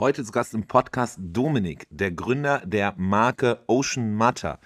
Heute zu Gast im Podcast Dominik, der Gründer der Marke Ocean Matter.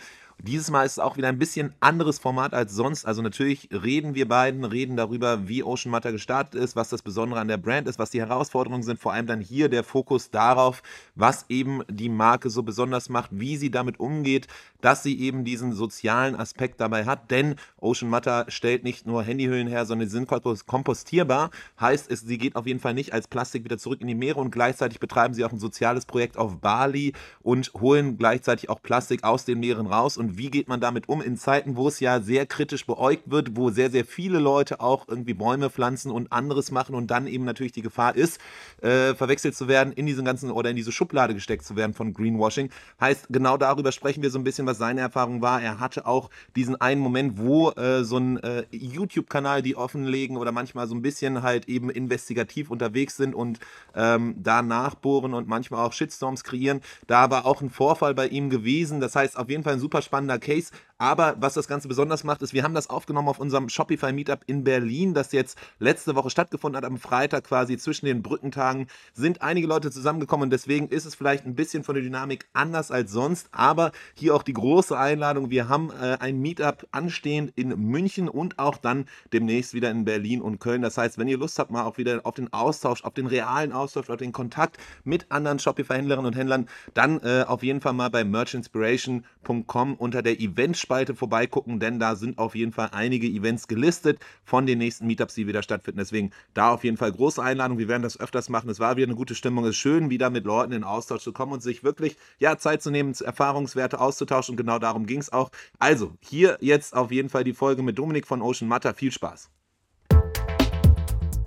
Dieses Mal ist es auch wieder ein bisschen anderes Format als sonst. Also natürlich reden wir beiden, reden darüber, wie Ocean Matter gestartet ist, was das Besondere an der Brand ist, was die Herausforderungen sind. Vor allem dann hier der Fokus darauf, was eben die Marke so besonders macht, wie sie damit umgeht, dass sie eben diesen sozialen Aspekt dabei hat. Denn Ocean Matter stellt nicht nur Handyhüllen her, sondern sie sind kompostierbar. Heißt, es, sie geht auf jeden Fall nicht als Plastik wieder zurück in die Meere und gleichzeitig betreiben sie auch ein soziales Projekt auf Bali und holen gleichzeitig auch Plastik aus den Meeren raus und wie geht man damit um in Zeiten, wo es ja sehr kritisch beäugt wird, wo sehr, sehr viele Leute auch irgendwie Bäume pflanzen und anderes machen und dann eben natürlich die Gefahr ist, äh, verwechselt zu werden, in diesen ganzen oder in diese Schublade gesteckt zu werden von Greenwashing. Heißt, genau darüber sprechen wir so ein bisschen, was seine Erfahrung war. Er hatte auch diesen einen Moment, wo äh, so ein äh, YouTube-Kanal, die offenlegen oder manchmal so ein bisschen halt eben investigativ unterwegs sind und ähm, da nachbohren und manchmal auch Shitstorms kreieren. Da war auch ein Vorfall bei ihm gewesen. Das heißt, auf jeden Fall ein super spannender spannender Case. Aber was das Ganze besonders macht, ist, wir haben das aufgenommen auf unserem Shopify Meetup in Berlin, das jetzt letzte Woche stattgefunden hat. Am Freitag quasi zwischen den Brückentagen sind einige Leute zusammengekommen und deswegen ist es vielleicht ein bisschen von der Dynamik anders als sonst. Aber hier auch die große Einladung. Wir haben äh, ein Meetup anstehend in München und auch dann demnächst wieder in Berlin und Köln. Das heißt, wenn ihr Lust habt, mal auch wieder auf den Austausch, auf den realen Austausch, auf den Kontakt mit anderen Shopify-Händlerinnen und Händlern, dann äh, auf jeden Fall mal bei merchinspiration.com unter der Eventspalte vorbeigucken, denn da sind auf jeden Fall einige Events gelistet von den nächsten Meetups, die wieder stattfinden. Deswegen da auf jeden Fall große Einladung. Wir werden das öfters machen. Es war wieder eine gute Stimmung. Es ist schön, wieder mit Leuten in Austausch zu kommen und sich wirklich ja, Zeit zu nehmen, Erfahrungswerte auszutauschen. Und genau darum ging es auch. Also, hier jetzt auf jeden Fall die Folge mit Dominik von Ocean Matter. Viel Spaß.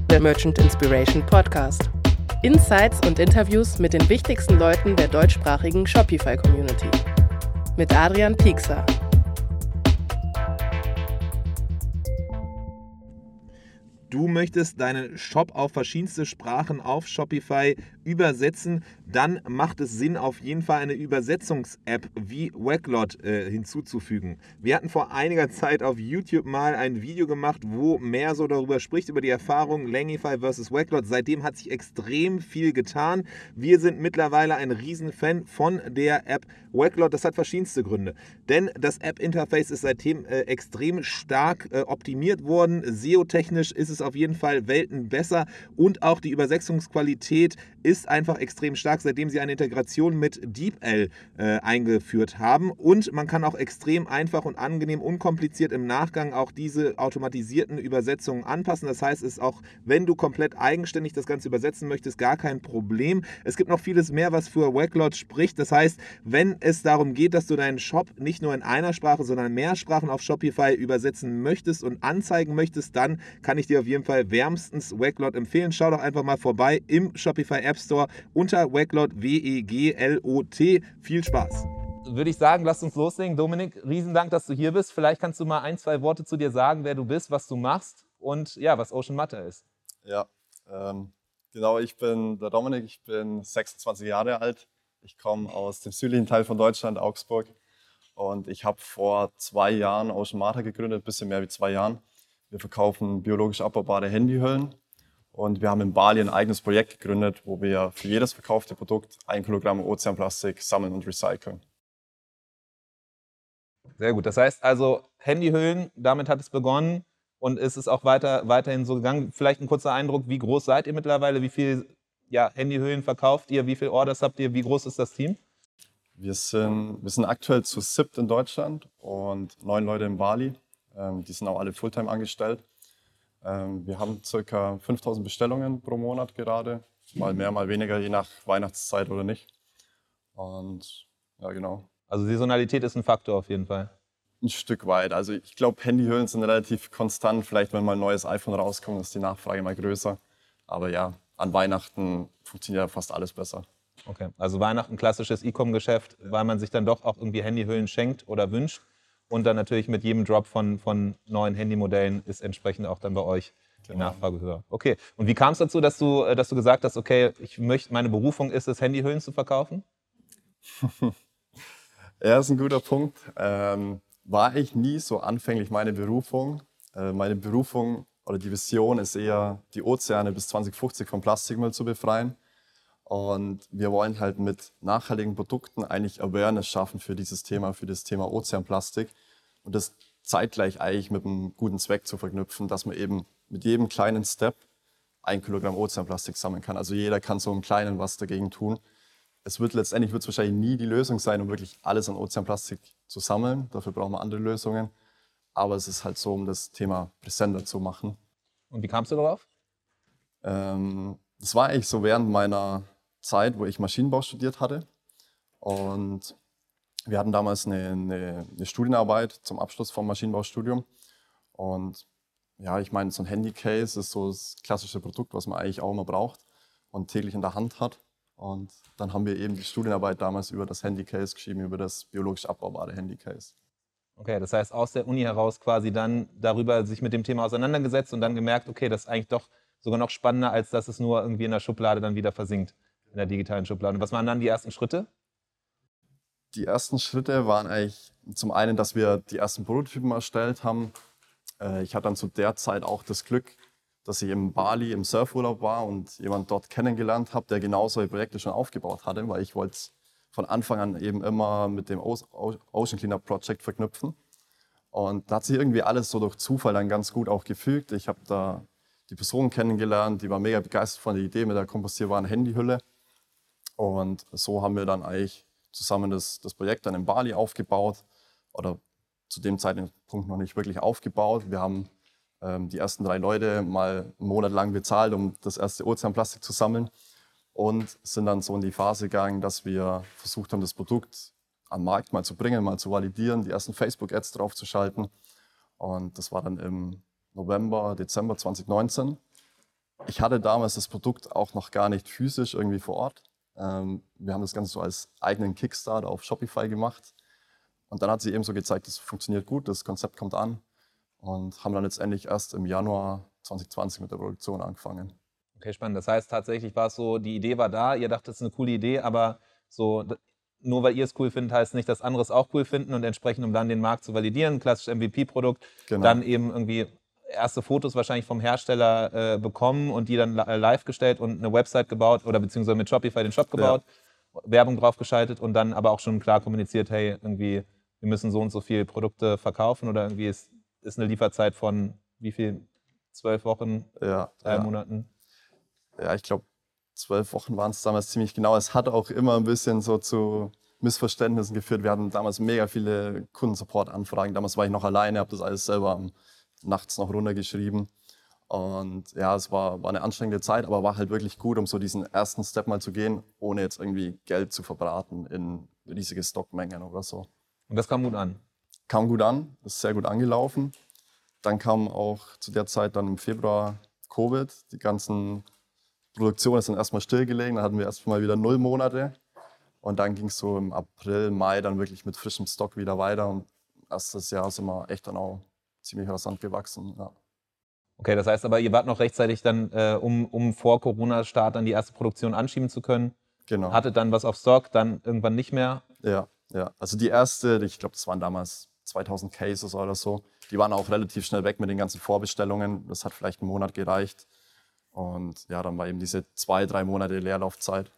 Der Merchant Inspiration Podcast. Insights und Interviews mit den wichtigsten Leuten der deutschsprachigen Shopify-Community mit Adrian Piekser. Du möchtest deinen Shop auf verschiedenste Sprachen auf Shopify übersetzen, dann macht es Sinn, auf jeden Fall eine Übersetzungs-App wie Waglot äh, hinzuzufügen. Wir hatten vor einiger Zeit auf YouTube mal ein Video gemacht, wo mehr so darüber spricht, über die Erfahrung Langify versus Waglot. Seitdem hat sich extrem viel getan. Wir sind mittlerweile ein Riesenfan von der App Waglot. Das hat verschiedenste Gründe. Denn das App-Interface ist seitdem äh, extrem stark äh, optimiert worden. SEO-technisch ist es auf jeden Fall Welten besser und auch die Übersetzungsqualität ist einfach extrem stark, seitdem sie eine Integration mit DeepL äh, eingeführt haben. Und man kann auch extrem einfach und angenehm, unkompliziert im Nachgang auch diese automatisierten Übersetzungen anpassen. Das heißt, es ist auch, wenn du komplett eigenständig das Ganze übersetzen möchtest, gar kein Problem. Es gibt noch vieles mehr, was für Waglot spricht. Das heißt, wenn es darum geht, dass du deinen Shop nicht nur in einer Sprache, sondern mehr Sprachen auf Shopify übersetzen möchtest und anzeigen möchtest, dann kann ich dir auf jeden Fall wärmstens Waglot empfehlen. Schau doch einfach mal vorbei im Shopify App Store unter Waglot W-E-G-L-O-T. Viel Spaß. Würde ich sagen, lass uns loslegen. Dominik, riesen Dank, dass du hier bist. Vielleicht kannst du mal ein, zwei Worte zu dir sagen, wer du bist, was du machst und ja, was Ocean Matter ist. Ja, ähm, genau, ich bin der Dominik, ich bin 26 Jahre alt. Ich komme aus dem südlichen Teil von Deutschland, Augsburg. Und ich habe vor zwei Jahren Ocean Matter gegründet, ein bisschen mehr wie zwei Jahren. Wir verkaufen biologisch abbaubare Handyhüllen und wir haben in Bali ein eigenes Projekt gegründet, wo wir für jedes verkaufte Produkt ein Kilogramm Ozeanplastik sammeln und recyceln. Sehr gut. Das heißt also, Handyhüllen, damit hat es begonnen und ist es auch weiter, weiterhin so gegangen. Vielleicht ein kurzer Eindruck, wie groß seid ihr mittlerweile? Wie viele ja, Handyhüllen verkauft ihr? Wie viele Orders habt ihr? Wie groß ist das Team? Wir sind, wir sind aktuell zu SIPT in Deutschland und neun Leute in Bali. Ähm, die sind auch alle Fulltime angestellt. Ähm, wir haben ca. 5000 Bestellungen pro Monat gerade. Mal mehr, mal weniger, je nach Weihnachtszeit oder nicht. Und ja, genau. Also Saisonalität ist ein Faktor auf jeden Fall. Ein Stück weit. Also ich glaube, Handyhüllen sind relativ konstant. Vielleicht, wenn mal ein neues iPhone rauskommt, ist die Nachfrage mal größer. Aber ja, an Weihnachten funktioniert ja fast alles besser. Okay, also Weihnachten klassisches E-Com-Geschäft, weil man sich dann doch auch irgendwie Handyhüllen schenkt oder wünscht. Und dann natürlich mit jedem Drop von, von neuen Handymodellen ist entsprechend auch dann bei euch die genau. Nachfrage höher. Okay. Und wie kam es dazu, dass du, äh, dass du gesagt hast, okay, ich möchte, meine Berufung ist es, Handyhüllen zu verkaufen? ja, ist ein guter Punkt. Ähm, war ich nie so anfänglich meine Berufung. Äh, meine Berufung oder die Vision ist eher, die Ozeane bis 2050 vom Plastikmüll zu befreien. Und wir wollen halt mit nachhaltigen Produkten eigentlich Awareness schaffen für dieses Thema, für das Thema Ozeanplastik. Und das zeitgleich eigentlich mit einem guten Zweck zu verknüpfen, dass man eben mit jedem kleinen Step ein Kilogramm Ozeanplastik sammeln kann. Also jeder kann so einen kleinen was dagegen tun. Es wird letztendlich wird es wahrscheinlich nie die Lösung sein, um wirklich alles an Ozeanplastik zu sammeln. Dafür brauchen wir andere Lösungen. Aber es ist halt so, um das Thema präsenter zu machen. Und wie kamst du darauf? Ähm, das war eigentlich so während meiner Zeit, wo ich Maschinenbau studiert hatte. Und wir hatten damals eine, eine, eine Studienarbeit zum Abschluss vom Maschinenbaustudium. Und ja, ich meine, so ein Handycase ist so das klassische Produkt, was man eigentlich auch immer braucht und täglich in der Hand hat. Und dann haben wir eben die Studienarbeit damals über das Handycase geschrieben, über das biologisch abbaubare Handycase. Okay, das heißt aus der Uni heraus quasi dann darüber sich mit dem Thema auseinandergesetzt und dann gemerkt, okay, das ist eigentlich doch sogar noch spannender, als dass es nur irgendwie in der Schublade dann wieder versinkt, in der digitalen Schublade. Was waren dann die ersten Schritte? Die ersten Schritte waren eigentlich zum einen, dass wir die ersten Prototypen erstellt haben. Äh, ich hatte dann zu der Zeit auch das Glück, dass ich in Bali im Surfurlaub war und jemand dort kennengelernt habe, der genau solche Projekte schon aufgebaut hatte, weil ich wollte es von Anfang an eben immer mit dem Ocean Cleanup Project verknüpfen. Und da hat sich irgendwie alles so durch Zufall dann ganz gut auch gefügt. Ich habe da die Person kennengelernt, die war mega begeistert von der Idee mit der kompostierbaren Handyhülle. Und so haben wir dann eigentlich zusammen das, das Projekt dann in Bali aufgebaut oder zu dem Zeitpunkt noch nicht wirklich aufgebaut. Wir haben ähm, die ersten drei Leute mal einen Monat lang bezahlt, um das erste Ozeanplastik zu sammeln und sind dann so in die Phase gegangen, dass wir versucht haben, das Produkt am Markt mal zu bringen, mal zu validieren, die ersten Facebook-Ads draufzuschalten. Und das war dann im November, Dezember 2019. Ich hatte damals das Produkt auch noch gar nicht physisch irgendwie vor Ort. Ähm, wir haben das Ganze so als eigenen Kickstarter auf Shopify gemacht. Und dann hat sie eben so gezeigt, das funktioniert gut, das Konzept kommt an. Und haben dann letztendlich erst im Januar 2020 mit der Produktion angefangen. Okay, spannend. Das heißt, tatsächlich war es so, die Idee war da, ihr dachtet, es ist eine coole Idee, aber so, nur weil ihr es cool findet, heißt nicht, dass andere es auch cool finden und entsprechend, um dann den Markt zu validieren, klassisches MVP-Produkt, genau. dann eben irgendwie erste Fotos wahrscheinlich vom Hersteller äh, bekommen und die dann live gestellt und eine Website gebaut oder beziehungsweise mit Shopify den Shop gebaut, ja. Werbung draufgeschaltet und dann aber auch schon klar kommuniziert, hey, irgendwie, wir müssen so und so viele Produkte verkaufen oder irgendwie ist, ist eine Lieferzeit von wie viel? Zwölf Wochen, ja, drei ja. Monaten? Ja, ich glaube, zwölf Wochen waren es damals ziemlich genau. Es hat auch immer ein bisschen so zu Missverständnissen geführt. Wir hatten damals mega viele Kundensupport-Anfragen. Damals war ich noch alleine, habe das alles selber am nachts noch runtergeschrieben. Und ja, es war, war eine anstrengende Zeit, aber war halt wirklich gut, um so diesen ersten Step mal zu gehen, ohne jetzt irgendwie Geld zu verbraten in riesige Stockmengen oder so. Und das kam gut an? Kam gut an, ist sehr gut angelaufen. Dann kam auch zu der Zeit dann im Februar Covid. Die ganzen Produktionen sind erstmal stillgelegen. Dann hatten wir erstmal wieder null Monate. Und dann ging es so im April, Mai dann wirklich mit frischem Stock wieder weiter. Und erstes Jahr sind wir echt dann auch ziemlich rasant gewachsen. Ja. Okay, das heißt aber, ihr wart noch rechtzeitig dann, äh, um, um vor Corona-Start dann die erste Produktion anschieben zu können. Genau. Hattet dann was auf Stock, dann irgendwann nicht mehr. Ja, ja. Also die erste, ich glaube, das waren damals 2000 Cases oder so. Die waren auch relativ schnell weg mit den ganzen Vorbestellungen. Das hat vielleicht einen Monat gereicht. Und ja, dann war eben diese zwei, drei Monate Leerlaufzeit.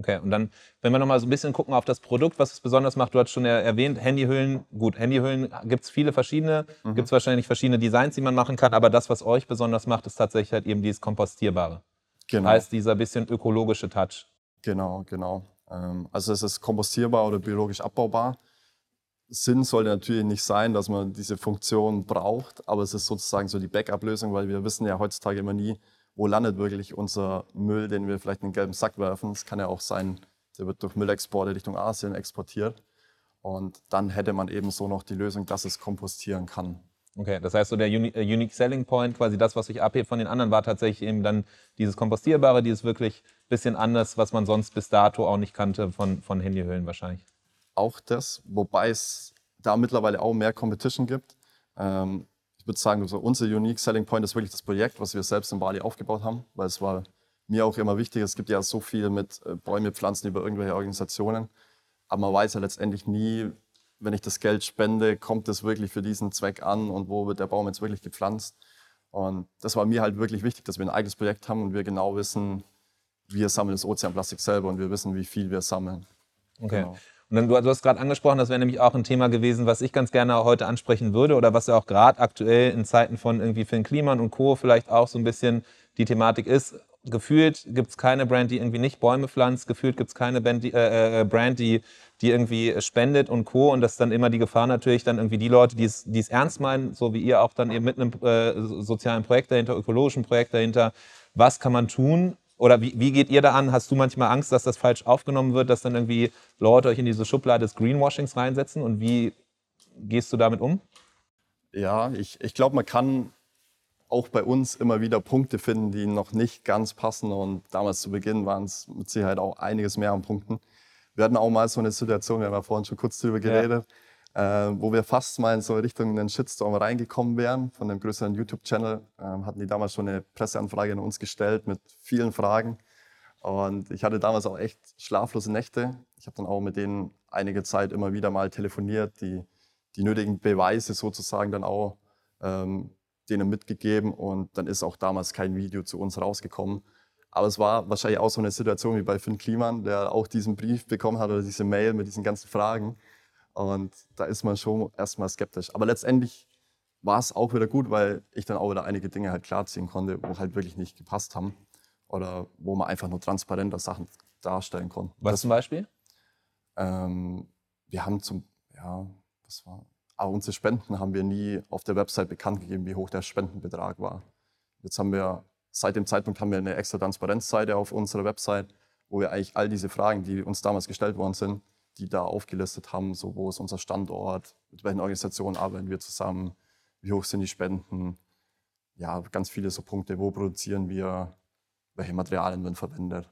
Okay, und dann, wenn wir nochmal so ein bisschen gucken auf das Produkt, was es besonders macht, du hast schon erwähnt, Handyhüllen. Gut, Handyhüllen gibt es viele verschiedene, mhm. gibt es wahrscheinlich verschiedene Designs, die man machen kann, aber das, was euch besonders macht, ist tatsächlich halt eben dieses Kompostierbare. Genau. Heißt dieser bisschen ökologische Touch. Genau, genau. Ähm, also es ist kompostierbar oder biologisch abbaubar. Sinn sollte natürlich nicht sein, dass man diese Funktion braucht, aber es ist sozusagen so die Backup-Lösung, weil wir wissen ja heutzutage immer nie, wo landet wirklich unser Müll, den wir vielleicht in den gelben Sack werfen. Es kann ja auch sein, der wird durch Müllexporte Richtung Asien exportiert. Und dann hätte man eben so noch die Lösung, dass es kompostieren kann. Okay, das heißt so der äh, Unique Selling Point, quasi das, was sich abhebt von den anderen, war tatsächlich eben dann dieses Kompostierbare, dieses wirklich bisschen anders, was man sonst bis dato auch nicht kannte von, von Handyhüllen wahrscheinlich. Auch das, wobei es da mittlerweile auch mehr Competition gibt. Ähm, würde sagen, so unser Unique Selling Point ist wirklich das Projekt, was wir selbst in Bali aufgebaut haben, weil es war mir auch immer wichtig. Es gibt ja so viel mit äh, Bäume pflanzen über irgendwelche Organisationen, aber man weiß ja letztendlich nie, wenn ich das Geld spende, kommt es wirklich für diesen Zweck an und wo wird der Baum jetzt wirklich gepflanzt. Und das war mir halt wirklich wichtig, dass wir ein eigenes Projekt haben und wir genau wissen, wir sammeln das Ozeanplastik selber und wir wissen, wie viel wir sammeln. Okay. Genau. Und dann, du, du hast gerade angesprochen, das wäre nämlich auch ein Thema gewesen, was ich ganz gerne heute ansprechen würde oder was ja auch gerade aktuell in Zeiten von irgendwie Finn Kliman und Co. vielleicht auch so ein bisschen die Thematik ist. Gefühlt gibt es keine Brand, die irgendwie nicht Bäume pflanzt. Gefühlt gibt es keine Band, die, äh, äh, Brand, die, die irgendwie spendet und Co. Und das ist dann immer die Gefahr natürlich, dann irgendwie die Leute, die es, die es ernst meinen, so wie ihr auch dann eben mit einem äh, sozialen Projekt dahinter, ökologischen Projekt dahinter. Was kann man tun, oder wie, wie geht ihr da an? Hast du manchmal Angst, dass das falsch aufgenommen wird, dass dann irgendwie Leute euch in diese Schublade des Greenwashings reinsetzen? Und wie gehst du damit um? Ja, ich, ich glaube, man kann auch bei uns immer wieder Punkte finden, die noch nicht ganz passen. Und damals zu Beginn waren es mit Sicherheit auch einiges mehr an Punkten. Wir hatten auch mal so eine Situation, wir haben ja vorhin schon kurz drüber geredet, ja äh, wo wir fast mal in so Richtung einen Shitstorm reingekommen wären. Von einem größeren YouTube-Channel äh, hatten die damals schon eine Presseanfrage an uns gestellt mit vielen Fragen. Und ich hatte damals auch echt schlaflose Nächte. Ich habe dann auch mit denen einige Zeit immer wieder mal telefoniert, die, die nötigen Beweise sozusagen dann auch ähm, denen mitgegeben. Und dann ist auch damals kein Video zu uns rausgekommen. Aber es war wahrscheinlich auch so eine Situation wie bei Finn Kliman, der auch diesen Brief bekommen hat oder diese Mail mit diesen ganzen Fragen. Und da ist man schon erstmal skeptisch. Aber letztendlich war es auch wieder gut, weil ich dann auch wieder einige Dinge halt klarziehen konnte, wo halt wirklich nicht gepasst haben. Oder wo man einfach nur transparenter Sachen darstellen konnte. Was das, zum Beispiel? Ähm, wir haben zum, ja, was war, aber unsere Spenden haben wir nie auf der Website bekannt gegeben, wie hoch der Spendenbetrag war. Jetzt haben wir, seit dem Zeitpunkt haben wir eine extra Transparenzseite auf unserer Website, wo wir eigentlich all diese Fragen, die uns damals gestellt worden sind, die da aufgelistet haben, so wo ist unser Standort, mit welchen Organisationen arbeiten wir zusammen, wie hoch sind die Spenden, ja, ganz viele so Punkte, wo produzieren wir, welche Materialien werden verwendet.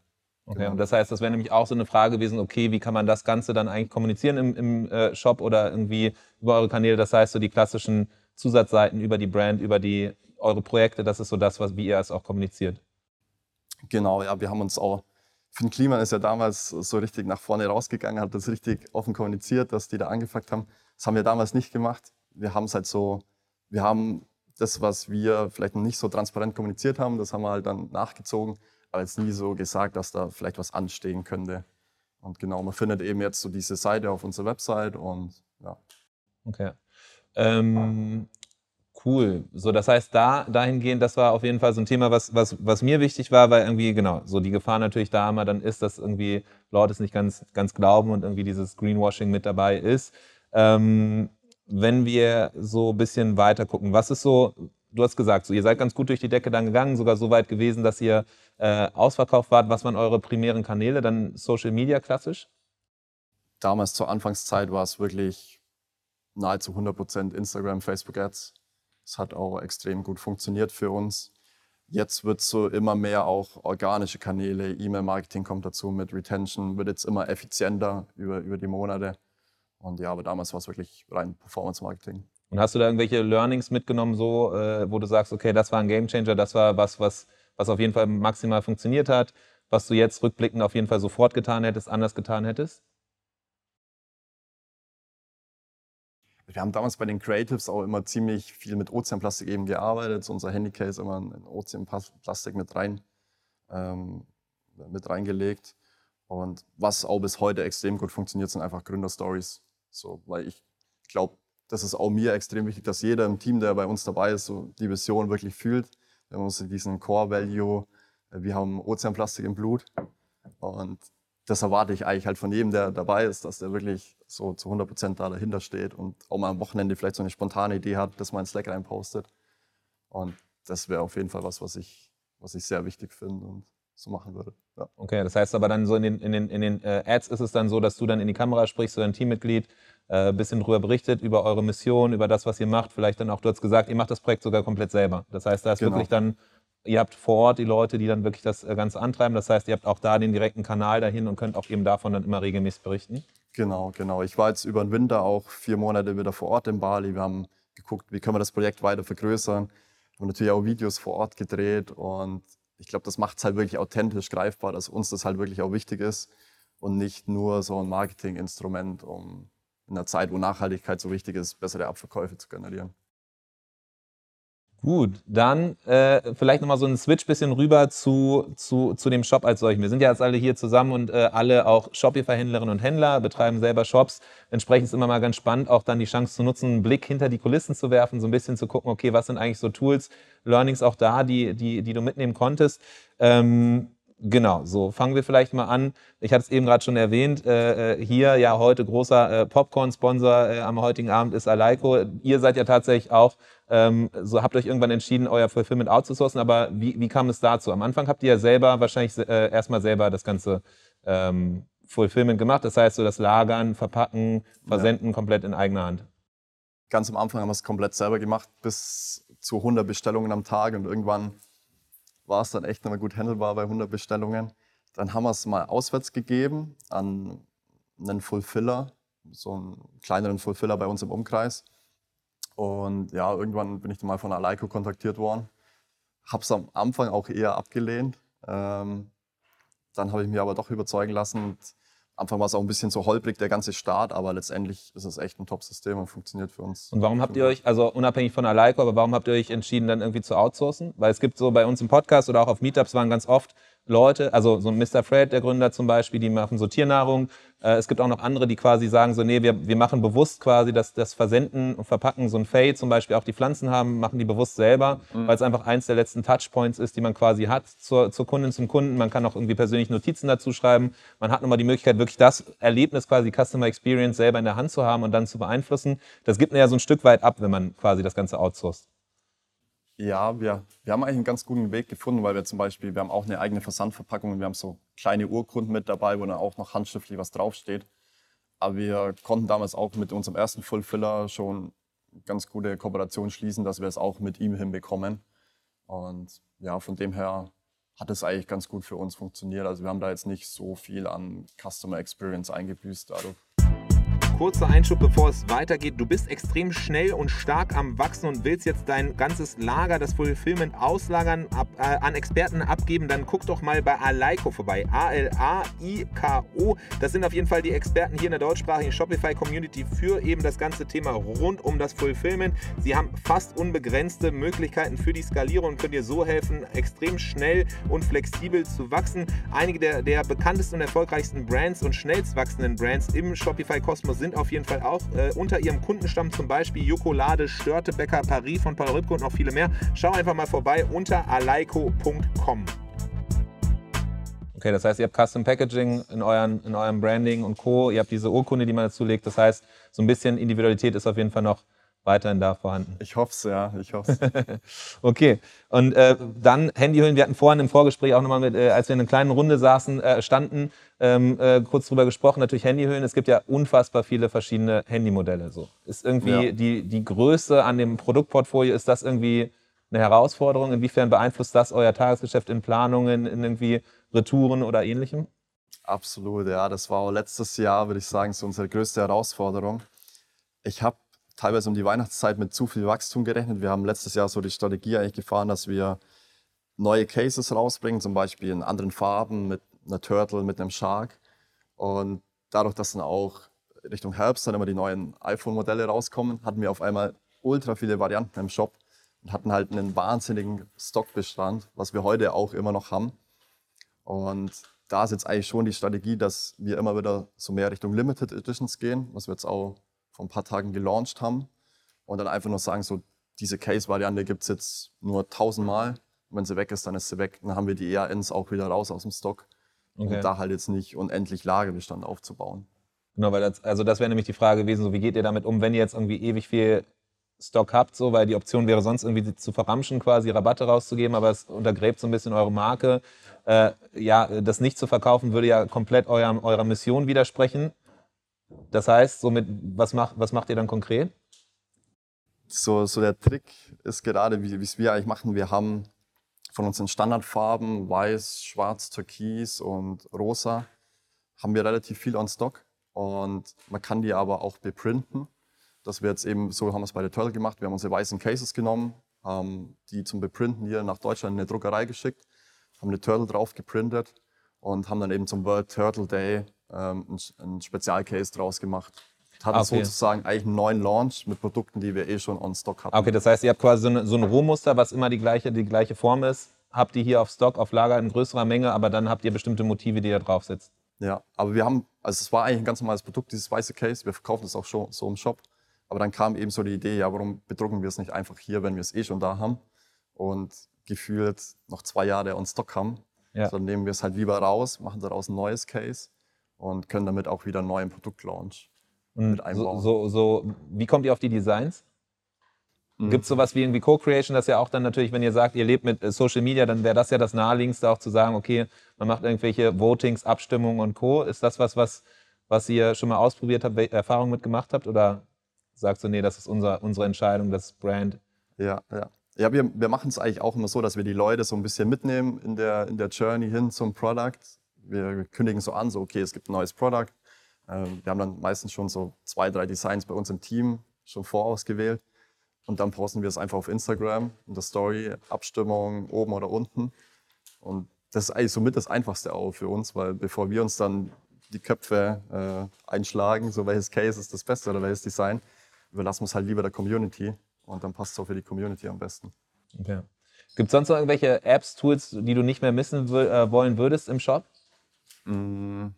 Okay, genau. und das heißt, das wäre nämlich auch so eine Frage gewesen, okay, wie kann man das Ganze dann eigentlich kommunizieren im, im äh, Shop oder irgendwie über eure Kanäle? Das heißt, so die klassischen Zusatzseiten über die Brand, über die eure Projekte, das ist so das, was, wie ihr es auch kommuniziert. Genau, ja, wir haben uns auch Finn Kliman ist ja damals so richtig nach vorne rausgegangen, hat das richtig offen kommuniziert, dass die da angefragt haben. Das haben wir damals nicht gemacht. Wir haben es halt so, wir haben das, was wir vielleicht noch nicht so transparent kommuniziert haben, das haben wir halt dann nachgezogen, aber jetzt nie so gesagt, dass da vielleicht was anstehen könnte. Und genau, man findet eben jetzt so diese Seite auf unserer Website und ja. Okay. Ähm, Cool. So, das heißt, da dahingehend, das war auf jeden Fall so ein Thema, was, was, was mir wichtig war, weil irgendwie, genau, so die Gefahr natürlich da immer dann ist, dass irgendwie Leute es nicht ganz, ganz glauben und irgendwie dieses Greenwashing mit dabei ist. Ähm, wenn wir so ein bisschen weiter gucken, was ist so, du hast gesagt, so, ihr seid ganz gut durch die Decke dann gegangen, sogar so weit gewesen, dass ihr äh, ausverkauft wart. Was waren eure primären Kanäle? Dann Social Media klassisch? Damals zur Anfangszeit war es wirklich nahezu 100% Instagram, Facebook Ads. Es hat auch extrem gut funktioniert für uns. Jetzt wird so immer mehr auch organische Kanäle, E-Mail-Marketing kommt dazu mit Retention, wird jetzt immer effizienter über, über die Monate. Und ja, aber damals war es wirklich rein Performance-Marketing. Und hast du da irgendwelche Learnings mitgenommen, so, äh, wo du sagst, okay, das war ein Gamechanger, das war was, was, was auf jeden Fall maximal funktioniert hat, was du jetzt rückblickend auf jeden Fall sofort getan hättest, anders getan hättest? Wir haben damals bei den Creatives auch immer ziemlich viel mit Ozeanplastik eben gearbeitet. So unser Handycase immer ein Ozeanplastik mit rein, ähm, mit reingelegt. Und was auch bis heute extrem gut funktioniert, sind einfach Gründerstories. So, weil ich glaube, das ist auch mir extrem wichtig, dass jeder im Team, der bei uns dabei ist, so die Vision wirklich fühlt. Wir haben uns diesen Core Value, wir haben Ozeanplastik im Blut. Und das erwarte ich eigentlich halt von jedem, der dabei ist, dass der wirklich so zu 100 Prozent da dahinter steht und auch mal am Wochenende vielleicht so eine spontane Idee hat, dass man in Slack reinpostet. Und das wäre auf jeden Fall was, was ich, was ich sehr wichtig finde und so machen würde. Ja. Okay, das heißt aber dann so in den, in den, in den äh, Ads ist es dann so, dass du dann in die Kamera sprichst, so dein Teammitglied, ein äh, bisschen drüber berichtet, über eure Mission, über das, was ihr macht. Vielleicht dann auch, du hast gesagt, ihr macht das Projekt sogar komplett selber. Das heißt, da ist genau. wirklich dann ihr habt vor Ort die Leute, die dann wirklich das äh, Ganze antreiben. Das heißt, ihr habt auch da den direkten Kanal dahin und könnt auch eben davon dann immer regelmäßig berichten. Genau, genau. Ich war jetzt über den Winter auch vier Monate wieder vor Ort in Bali. Wir haben geguckt, wie können wir das Projekt weiter vergrößern. Wir haben natürlich auch Videos vor Ort gedreht und ich glaube, das macht es halt wirklich authentisch greifbar, dass uns das halt wirklich auch wichtig ist und nicht nur so ein Marketinginstrument, um in einer Zeit, wo Nachhaltigkeit so wichtig ist, bessere Abverkäufe zu generieren. Gut, dann äh, vielleicht nochmal so ein Switch bisschen rüber zu, zu, zu dem Shop als solchen. Wir sind ja jetzt alle hier zusammen und äh, alle auch Shopify-Händlerinnen und Händler, betreiben selber Shops. Entsprechend ist immer mal ganz spannend, auch dann die Chance zu nutzen, einen Blick hinter die Kulissen zu werfen, so ein bisschen zu gucken, okay, was sind eigentlich so Tools, Learnings auch da, die, die, die du mitnehmen konntest. Ähm, Genau, so fangen wir vielleicht mal an. Ich hatte es eben gerade schon erwähnt, äh, äh, hier ja heute großer äh, Popcorn-Sponsor äh, am heutigen Abend ist Aleiko. Ihr seid ja tatsächlich auch, ähm, so habt euch irgendwann entschieden, euer Fulfillment outzusourcen, aber wie, wie kam es dazu? Am Anfang habt ihr ja selber wahrscheinlich äh, erstmal selber das ganze ähm, Fulfillment gemacht, das heißt so das Lagern, Verpacken, Versenden ja. komplett in eigener Hand. Ganz am Anfang haben wir es komplett selber gemacht, bis zu 100 Bestellungen am Tag und irgendwann war es dann echt nochmal gut handelbar bei 100 Bestellungen. Dann haben wir es mal auswärts gegeben an einen Fulfiller, so einen kleineren Fulfiller bei uns im Umkreis. Und ja, irgendwann bin ich dann mal von Aleiko kontaktiert worden. Habe es am Anfang auch eher abgelehnt. Ähm, dann habe ich mich aber doch überzeugen lassen. Und Anfang war es auch ein bisschen so holprig, der ganze Start, aber letztendlich ist es echt ein Top-System und funktioniert für uns. Und warum habt ihr euch, also unabhängig von Aleiko, aber warum habt ihr euch entschieden, dann irgendwie zu outsourcen? Weil es gibt so bei uns im Podcast oder auch auf Meetups waren ganz oft Leute, also so Mr. Fred, der Gründer zum Beispiel, die machen so Tiernahrung. Äh, es gibt auch noch andere, die quasi sagen so, nee, wir, wir machen bewusst quasi das, das Versenden und Verpacken, so ein Fade zum Beispiel auch die Pflanzen haben, machen die bewusst selber, mhm. weil es einfach eins der letzten Touchpoints ist, die man quasi hat zur, zur Kundin, zum Kunden. Man kann auch irgendwie persönlich Notizen dazu schreiben. Man hat nochmal die Möglichkeit, wirklich das Erlebnis quasi Customer Experience selber in der Hand zu haben und dann zu beeinflussen. Das gibt mir ja so ein Stück weit ab, wenn man quasi das Ganze outsourced. Ja, wir, wir haben eigentlich einen ganz guten Weg gefunden, weil wir zum Beispiel, wir haben auch eine eigene Versandverpackung und wir haben so kleine Urkunden mit dabei, wo dann auch noch handschriftlich was draufsteht. Aber wir konnten damals auch mit unserem ersten Fulfiller schon ganz gute Kooperation schließen, dass wir es auch mit ihm hinbekommen. Und ja, von dem her hat es eigentlich ganz gut für uns funktioniert. Also wir haben da jetzt nicht so viel an Customer Experience eingebüßt dadurch. Kurzer Einschub, bevor es weitergeht. Du bist extrem schnell und stark am Wachsen und willst jetzt dein ganzes Lager, das Fulfillment auslagern, ab, äh, an Experten abgeben. Dann guck doch mal bei Alaiko vorbei. A-L-A-I-K-O. Das sind auf jeden Fall die Experten hier in der deutschsprachigen Shopify-Community für eben das ganze Thema rund um das Fulfillment. Sie haben fast unbegrenzte Möglichkeiten für die Skalierung und können dir so helfen, extrem schnell und flexibel zu wachsen. Einige der, der bekanntesten und erfolgreichsten Brands und schnellst wachsenden Brands im Shopify-Kosmos sind sind auf jeden Fall auch äh, unter ihrem Kundenstamm zum Beispiel Jokolade, Störtebäcker, Paris von Paul Ripke und noch viele mehr. Schau einfach mal vorbei unter aleiko.com. Okay, das heißt, ihr habt Custom Packaging in, euren, in eurem Branding und Co. Ihr habt diese Urkunde, die man dazu legt. Das heißt, so ein bisschen Individualität ist auf jeden Fall noch weiterhin da vorhanden. Ich hoffe es, ja, ich hoffe okay, und äh, dann Handyhüllen. Wir hatten vorhin im Vorgespräch auch nochmal, mit, äh, als wir in einer kleinen Runde saßen, äh, standen, ähm, äh, kurz drüber gesprochen. Natürlich Handyhüllen. Es gibt ja unfassbar viele verschiedene Handymodelle. So. Ist irgendwie ja. die, die Größe an dem Produktportfolio, ist das irgendwie eine Herausforderung? Inwiefern beeinflusst das euer Tagesgeschäft in Planungen, in irgendwie Retouren oder ähnlichem? Absolut, ja. Das war letztes Jahr, würde ich sagen, so unsere größte Herausforderung. Ich habe teilweise um die Weihnachtszeit mit zu viel Wachstum gerechnet. Wir haben letztes Jahr so die Strategie eigentlich gefahren, dass wir neue Cases rausbringen, zum Beispiel in anderen Farben mit einer Turtle, mit einem Shark. Und dadurch, dass dann auch Richtung Herbst dann immer die neuen iPhone-Modelle rauskommen, hatten wir auf einmal ultra viele Varianten im Shop und hatten halt einen wahnsinnigen Stockbestand, was wir heute auch immer noch haben. Und da ist jetzt eigentlich schon die Strategie, dass wir immer wieder so mehr Richtung Limited Editions gehen, was wir jetzt auch vor ein paar Tagen gelauncht haben und dann einfach nur sagen, so diese Case-Variante gibt es jetzt nur 1000 Mal. Und wenn sie weg ist, dann ist sie weg. Dann haben wir die ERNs auch wieder raus aus dem Stock. Okay. Und da halt jetzt nicht unendlich Lagerbestand aufzubauen. Genau, weil das, also das wäre nämlich die Frage gewesen, so wie geht ihr damit um, wenn ihr jetzt irgendwie ewig viel Stock habt, so, weil die Option wäre sonst irgendwie zu verramschen, quasi Rabatte rauszugeben, aber es untergräbt so ein bisschen eure Marke. Äh, ja, das nicht zu verkaufen würde ja komplett eurem, eurer Mission widersprechen. Das heißt, somit, was, macht, was macht ihr dann konkret? So, so der Trick ist gerade, wie es wir eigentlich machen. Wir haben von unseren Standardfarben weiß, schwarz, türkis und rosa haben wir relativ viel on Stock und man kann die aber auch beprinten. Das wird jetzt eben, so haben wir es bei der Turtle gemacht. Wir haben unsere weißen Cases genommen, haben die zum Beprinten hier nach Deutschland in eine Druckerei geschickt, haben eine Turtle drauf geprintet und haben dann eben zum World Turtle Day ähm, ein, ein Spezialcase draus gemacht. hatten Ah, okay. sozusagen eigentlich einen neuen Launch mit Produkten, die wir eh schon on Stock hatten. Okay, das heißt, ihr habt quasi so, eine, so ein Rohmuster, was immer die gleiche, die gleiche Form ist. Habt ihr hier auf Stock, auf Lager in größerer Menge, aber dann habt ihr bestimmte Motive, die ihr drauf setzt. Ja, aber wir haben, also es war eigentlich ein ganz normales Produkt, dieses weiße Case. Wir verkaufen das auch schon so im Shop. Aber dann kam eben so die Idee, ja, warum bedrucken wir es nicht einfach hier, wenn wir es eh schon da haben und gefühlt noch zwei Jahre on Stock haben. Ja. Dann nehmen wir es halt lieber raus, machen daraus ein neues Case und können damit auch wieder einen neuen Produktlaunch Und mit so, einbauen. so, so, wie kommt ihr auf die Designs? Mhm. Gibt es sowas wie irgendwie Co-Creation, dass ja auch dann natürlich, wenn ihr sagt, ihr lebt mit äh, Social Media, dann wäre das ja das naheliegendste auch zu sagen, okay, man macht irgendwelche Votings, Abstimmungen und Co. Ist das was, was, was ihr schon mal ausprobiert habt, Erfahrungen mitgemacht habt? Oder sagst du, nee, das ist unser, unsere Entscheidung, das Brand? Ja, ja. Ja, wir, wir machen es eigentlich auch immer so, dass wir die Leute so ein bisschen mitnehmen in der, in der Journey hin zum Product. Wir kündigen so an, so okay, es gibt ein neues Product. Ähm, wir haben dann meistens schon so zwei, drei Designs bei uns im Team schon vorausgewählt. Und dann posten wir es einfach auf Instagram in der Story, Abstimmung oben oder unten. Und das ist eigentlich somit das Einfachste auch für uns, weil bevor wir uns dann die Köpfe äh, einschlagen, so welches Case ist das Beste oder welches Design, überlassen wir es halt lieber der Community. Und dann passt es auch für die Community am besten. Okay. Gibt es sonst noch irgendwelche Apps, Tools, die du nicht mehr missen äh, wollen würdest im Shop? Mm.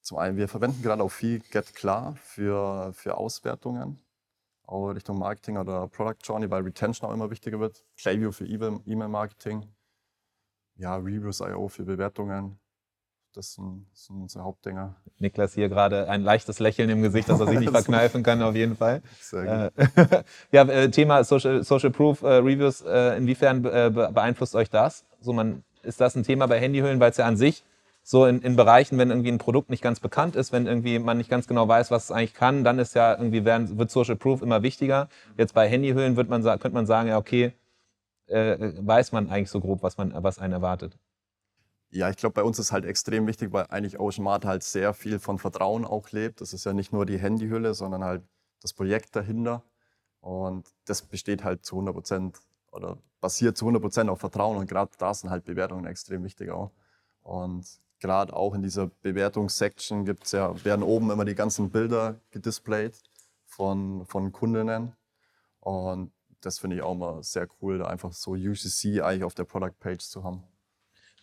Zum einen, wir verwenden gerade auch viel Get Klar für, für Auswertungen, auch Richtung Marketing oder Product Journey, weil Retention auch immer wichtiger wird. Klaviyo für E-Mail- E-Mail-Marketing. Ja, Reviews.io für Bewertungen. Das sind, das sind unsere Hauptdinger. Niklas hier gerade ein leichtes Lächeln im Gesicht, das er sich nicht verkneifen kann, auf jeden Fall. Sehr gut. Äh, ja, äh, Thema Social, Social Proof äh, Reviews, inwiefern be- beeinflusst euch das? So, man, ist das ein Thema bei Handyhüllen, weil es ja an sich so in, in Bereichen, wenn irgendwie ein Produkt nicht ganz bekannt ist, wenn irgendwie man nicht ganz genau weiß, was es eigentlich kann, dann ist ja irgendwie werden, wird Social Proof immer wichtiger. Jetzt bei Handyhüllen wird man, könnte man sagen, ja, okay, äh, weiß man eigentlich so grob, was, man, was einen erwartet. Ja, ich glaube, bei uns ist halt extrem wichtig, weil eigentlich Ocean Mart halt sehr viel von Vertrauen auch lebt. Das ist ja nicht nur die Handyhülle, sondern halt das Projekt dahinter. Und das besteht halt zu 100 Prozent oder basiert zu 100 Prozent auf Vertrauen. Und gerade da sind halt Bewertungen extrem wichtig auch. Und gerade auch in dieser Bewertungssection gibt's ja, werden oben immer die ganzen Bilder gedisplayt von, von Kundinnen. Und das finde ich auch mal sehr cool, da einfach so UCC eigentlich auf der Product Page zu haben.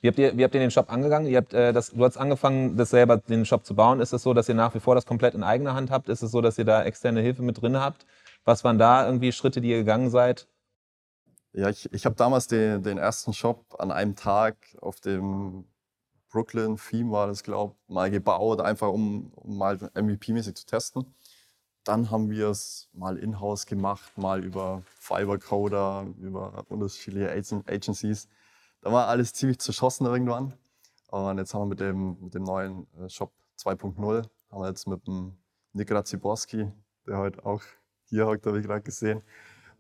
Wie habt ihr, wie habt ihr den Shop angegangen? Ihr habt, äh, das, du hast angefangen, das selber den Shop zu bauen. Ist es so, dass ihr nach wie vor das komplett in eigener Hand habt? Ist es so, dass ihr da externe Hilfe mit drin habt? Was waren da irgendwie Schritte, die ihr gegangen seid? Ja, ich, ich habe damals den, den ersten Shop an einem Tag auf dem Brooklyn Theme war das, glaube ich, mal gebaut, einfach um, um mal MVP-mäßig zu testen. Dann haben wir es mal in-house gemacht, mal über Fiverr-Coder, über unterschiedliche Agen- Agencies. Da war alles ziemlich zerschossen irgendwann. Und jetzt haben wir mit dem, mit dem neuen äh, Shop 2.0, haben wir jetzt mit dem Nick Raciborski, der heute auch hier hockt, habe ich gerade gesehen,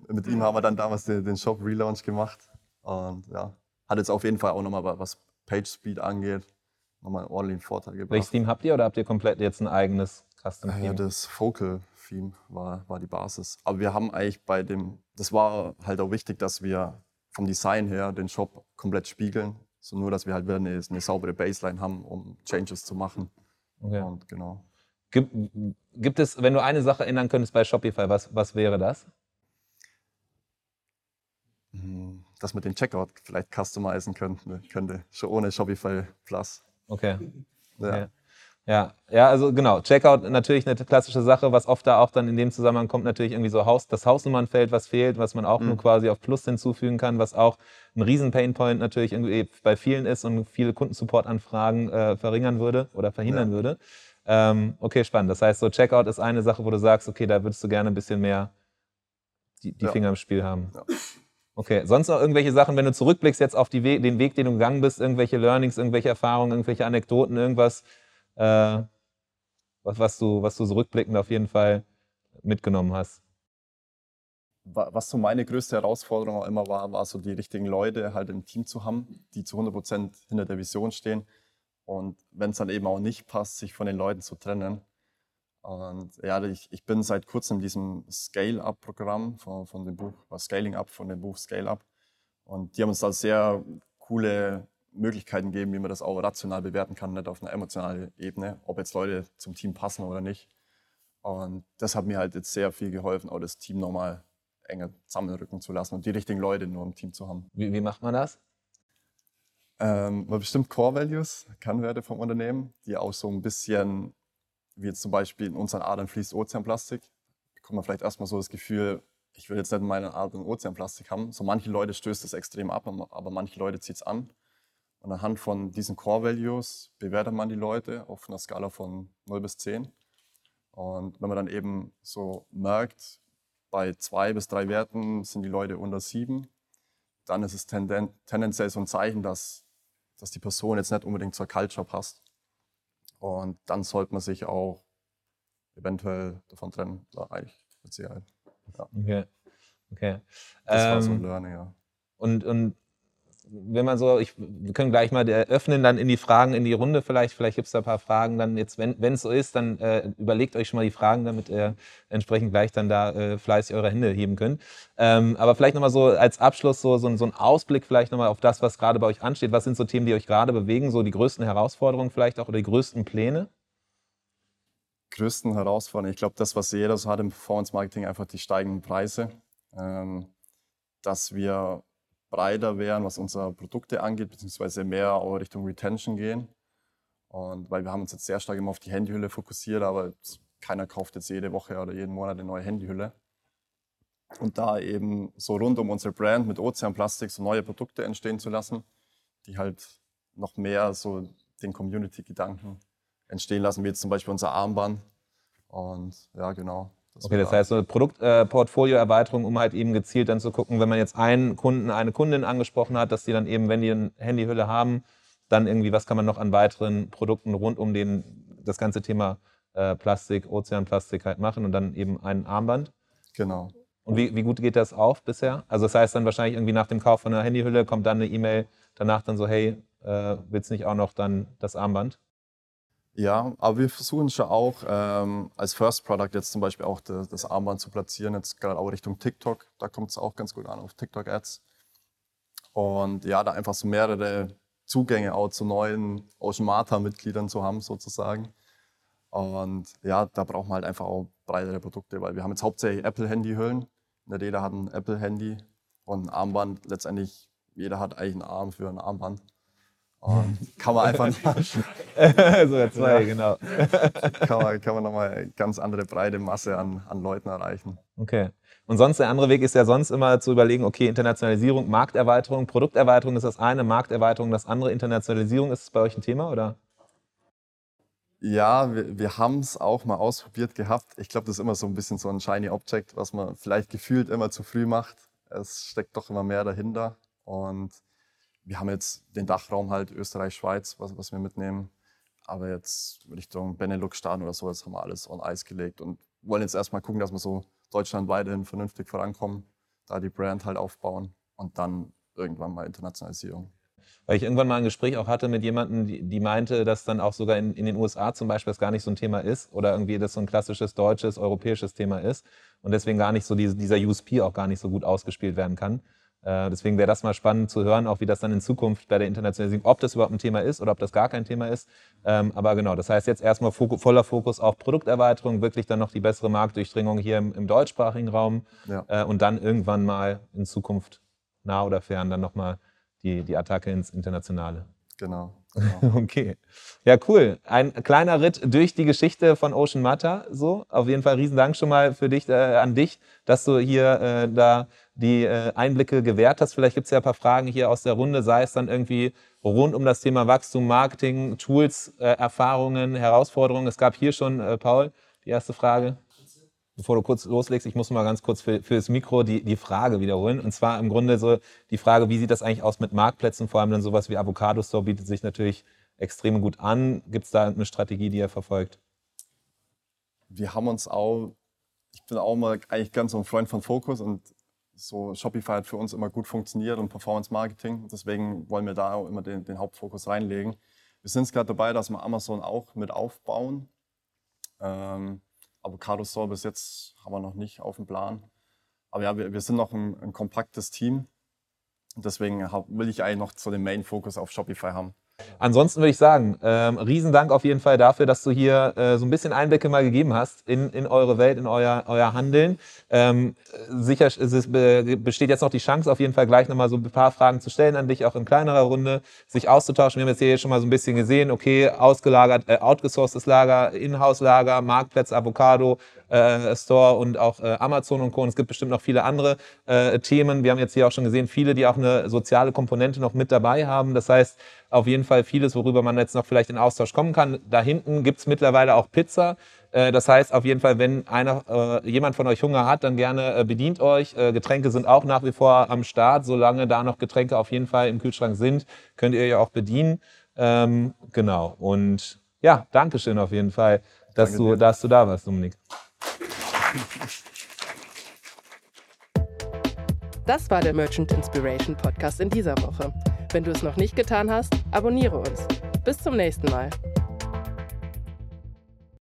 mit ihm haben wir dann damals den, den Shop Relaunch gemacht. Und ja, hat jetzt auf jeden Fall auch nochmal, was Page Speed angeht, nochmal einen ordentlichen Vorteil Welches gebracht. Team habt ihr oder habt ihr komplett jetzt ein eigenes Custom Ja, Team? das Focal Theme war, war die Basis. Aber wir haben eigentlich bei dem, das war halt auch wichtig, dass wir vom Design her den Shop komplett spiegeln. So nur, dass wir halt wieder eine, eine saubere Baseline haben, um Changes zu machen. Okay. Und genau. Gibt, gibt es, wenn du eine Sache ändern könntest bei Shopify, was, was wäre das? Hm, Dass man den Checkout vielleicht customizen könnte, könnte schon ohne Shopify Plus. Okay. Ja. Okay. Ja, ja, also genau. Checkout natürlich eine klassische Sache, was oft da auch dann in dem Zusammenhang kommt, natürlich irgendwie so Haus, das Hausnummernfeld, was fehlt, was man auch nur Mhm. quasi auf Plus hinzufügen kann, was auch ein riesen Painpoint natürlich irgendwie bei vielen ist und viele Kundensupport-Anfragen äh, verringern würde oder verhindern Ja. würde. Ähm, okay, spannend. Das heißt, so Checkout ist eine Sache, wo du sagst, okay, da würdest du gerne ein bisschen mehr die, die Ja. Finger im Spiel haben. Ja. Okay, sonst noch irgendwelche Sachen, wenn du zurückblickst jetzt auf We den Weg, den du gegangen bist, irgendwelche Learnings, irgendwelche Erfahrungen, irgendwelche Anekdoten, irgendwas, äh, was, was, du, was du so rückblickend auf jeden Fall mitgenommen hast. Wa- Was so meine größte Herausforderung auch immer war, war so die richtigen Leute halt im Team zu haben, die zu 100 Prozent hinter der Vision stehen. Und wenn es dann eben auch nicht passt, sich von den Leuten zu trennen. Und ja, ich, ich bin seit kurzem in diesem Scale-Up-Programm von, von dem Buch, Scaling Up von dem Buch Scale Up. Und die haben uns da sehr coole Möglichkeiten gegeben, wie man das auch rational bewerten kann, nicht auf einer emotionalen Ebene, ob jetzt Leute zum Team passen oder nicht. Und das hat mir halt jetzt sehr viel geholfen, auch das Team nochmal enger zusammenrücken zu lassen und die richtigen Leute nur im Team zu haben. Wie, wie macht man das? Ähm, man bestimmt Core Values, Kernwerte vom Unternehmen, die auch so ein bisschen, wie jetzt zum Beispiel in unseren Adern fließt Ozeanplastik, bekommt man vielleicht erstmal so das Gefühl, ich will jetzt nicht in meinen Adern Ozeanplastik haben. So manche Leute stößt das extrem ab, aber manche Leute zieht es an. Und anhand von diesen Core Values bewertet man die Leute auf einer Skala von 0 bis 10. Und wenn man dann eben so merkt, bei zwei bis drei Werten sind die Leute unter sieben, dann ist es tenden tendenziell so ein Zeichen, dass, dass die Person jetzt nicht unbedingt zur Culture passt. Und dann sollte man sich auch eventuell davon trennen, eigentlich mit Sicherheit. Ja. Okay. okay. Das ähm, war so ein ähm, Learning, ja. Und, und wenn man so, ich, wir können gleich mal öffnen, dann in die Fragen, in die Runde vielleicht. Vielleicht gibt es da ein paar Fragen. Dann jetzt, wenn es so ist, dann äh, überlegt euch schon mal die Fragen, damit ihr entsprechend gleich dann da äh, fleißig eure Hände heben könnt. Ähm, aber vielleicht nochmal so als Abschluss so, so, so ein Ausblick vielleicht nochmal auf das, was gerade bei euch ansteht. Was sind so Themen, die euch gerade bewegen? So die größten Herausforderungen vielleicht auch oder die größten Pläne? Größten Herausforderungen. Ich glaube, das, was jeder so hat im Performance Marketing, einfach die steigenden Preise. Ähm, dass wir breiter werden, was unsere Produkte angeht, beziehungsweise mehr auch Richtung Retention gehen. Und weil wir haben uns jetzt sehr stark immer auf die Handyhülle fokussiert, aber keiner kauft jetzt jede Woche oder jeden Monat eine neue Handyhülle. Und da eben so rund um unsere Brand mit Ozeanplastik so neue Produkte entstehen zu lassen, die halt noch mehr so den Community-Gedanken entstehen lassen, wie jetzt zum Beispiel unser Armband. Und ja, genau. Das okay, das heißt so eine Produktportfolioerweiterung, äh, um halt eben gezielt dann zu gucken, wenn man jetzt einen Kunden, eine Kundin angesprochen hat, dass die dann eben, wenn die eine Handyhülle haben, dann irgendwie, was kann man noch an weiteren Produkten rund um den, das ganze Thema äh, Plastik, Ozeanplastik halt machen und dann eben ein Armband? Genau. Und wie, wie gut geht das auf bisher? Also das heißt dann wahrscheinlich irgendwie nach dem Kauf von einer Handyhülle kommt dann eine E-Mail danach dann so, hey, äh, willst nicht auch noch dann das Armband? Ja, aber wir versuchen schon auch ähm, als First Product jetzt zum Beispiel auch das, das Armband zu platzieren, jetzt gerade auch Richtung TikTok. Da kommt es auch ganz gut an auf TikTok-Ads. Und ja, da einfach so mehrere Zugänge auch zu neuen Ocean Mata-Mitgliedern zu haben, sozusagen. Und ja, da brauchen wir halt einfach auch breitere Produkte, weil wir haben jetzt hauptsächlich Apple-Handy-Hüllen. Jeder hat ein Apple-Handy und ein Armband. Letztendlich, jeder hat eigentlich einen Arm für ein Armband. Und kann man einfach so zwei, genau. kann man, kann man nochmal eine ganz andere breite Masse an, an Leuten erreichen. Okay. Und sonst der andere Weg ist ja sonst immer zu überlegen, okay, Internationalisierung, Markterweiterung, Produkterweiterung ist das eine, Markterweiterung das andere, Internationalisierung ist es bei euch ein Thema oder? Ja, wir, wir haben es auch mal ausprobiert gehabt. Ich glaube, das ist immer so ein bisschen so ein shiny Object, was man vielleicht gefühlt immer zu früh macht. Es steckt doch immer mehr dahinter. Und wir haben jetzt den Dachraum halt Österreich, Schweiz, was, was wir mitnehmen. Aber jetzt Richtung Benelux-Staaten oder so, das haben wir alles on Eis gelegt und wollen jetzt erstmal gucken, dass wir so Deutschland weiterhin vernünftig vorankommen, da die Brand halt aufbauen und dann irgendwann mal Internationalisierung. Weil ich irgendwann mal ein Gespräch auch hatte mit jemandem, die, die meinte, dass dann auch sogar in, in, den USA zum Beispiel das gar nicht so ein Thema ist oder irgendwie das so ein klassisches deutsches, europäisches Thema ist und deswegen gar nicht so diese, dieser USP auch gar nicht so gut ausgespielt werden kann. Äh, deswegen wäre das mal spannend zu hören, auch wie das dann in Zukunft bei der Internationalisierung, ob das überhaupt ein Thema ist oder ob das gar kein Thema ist. Ähm, aber genau, das heißt jetzt erstmal voller Fokus auf Produkterweiterung, wirklich dann noch die bessere Marktdurchdringung hier im, im deutschsprachigen Raum ja. Äh, und dann irgendwann mal in Zukunft nah oder fern dann nochmal die, die Attacke ins Internationale. Genau. Genau. Okay. Ja, cool. Ein kleiner Ritt durch die Geschichte von Ocean Mata. So, auf jeden Fall riesen Dank schon mal für dich, äh, an dich, dass du hier äh, da die äh, Einblicke gewährt hast. Vielleicht gibt es ja ein paar Fragen hier aus der Runde, sei es dann irgendwie rund um das Thema Wachstum, Marketing, Tools, äh, Erfahrungen, Herausforderungen. Es gab hier schon, äh, Paul, die erste Frage. Bevor du kurz loslegst, ich muss mal ganz kurz für, für das Mikro die, die Frage wiederholen. Und zwar im Grunde so die Frage, wie sieht das eigentlich aus mit Marktplätzen? Vor allem dann sowas wie Avocado Store bietet sich natürlich extrem gut an. Gibt es da eine Strategie, die ihr verfolgt? Wir haben uns auch, ich bin auch mal eigentlich ganz so ein Freund von Fokus und so Shopify hat für uns immer gut funktioniert und Performance Marketing. Deswegen wollen wir da auch immer den, den Hauptfokus reinlegen. Wir sind gerade dabei, dass wir Amazon auch mit aufbauen. Ähm, Avocado Store bis jetzt haben wir noch nicht auf dem Plan. Aber ja, wir, wir sind noch ein, ein kompaktes Team. Deswegen hab, will ich eigentlich noch so den Main-Fokus auf Shopify haben. Ansonsten würde ich sagen, ähm, Riesendank auf jeden Fall dafür, dass du hier äh, so ein bisschen Einblicke mal gegeben hast in, in eure Welt, in euer, euer Handeln. Ähm, sicher es ist, besteht jetzt noch die Chance, auf jeden Fall gleich nochmal so ein paar Fragen zu stellen an dich, auch in kleinerer Runde, sich auszutauschen. Wir haben jetzt hier schon mal so ein bisschen gesehen, okay, ausgelagert, äh, outgesourcedes Lager, Inhouse-Lager, Marktplätze, Avocado, äh, Store und auch äh, Amazon und Co. Und es gibt bestimmt noch viele andere äh, Themen. Wir haben jetzt hier auch schon gesehen, viele, die auch eine soziale Komponente noch mit dabei haben. Das heißt, auf jeden Fall vieles, worüber man jetzt noch vielleicht in Austausch kommen kann. Da hinten gibt's mittlerweile auch Pizza. Äh, das heißt auf jeden Fall, wenn einer, äh, jemand von euch Hunger hat, dann gerne äh, bedient euch. Getränke sind auch nach wie vor am Start. Solange da noch Getränke auf jeden Fall im Kühlschrank sind, könnt ihr ja auch bedienen. Ähm, genau. Und ja, Dankeschön auf jeden Fall, dass, du, dass du da warst, Dominik. Das war der Merchant Inspiration Podcast in dieser Woche. Wenn du es noch nicht getan hast, abonniere uns. Bis zum nächsten Mal.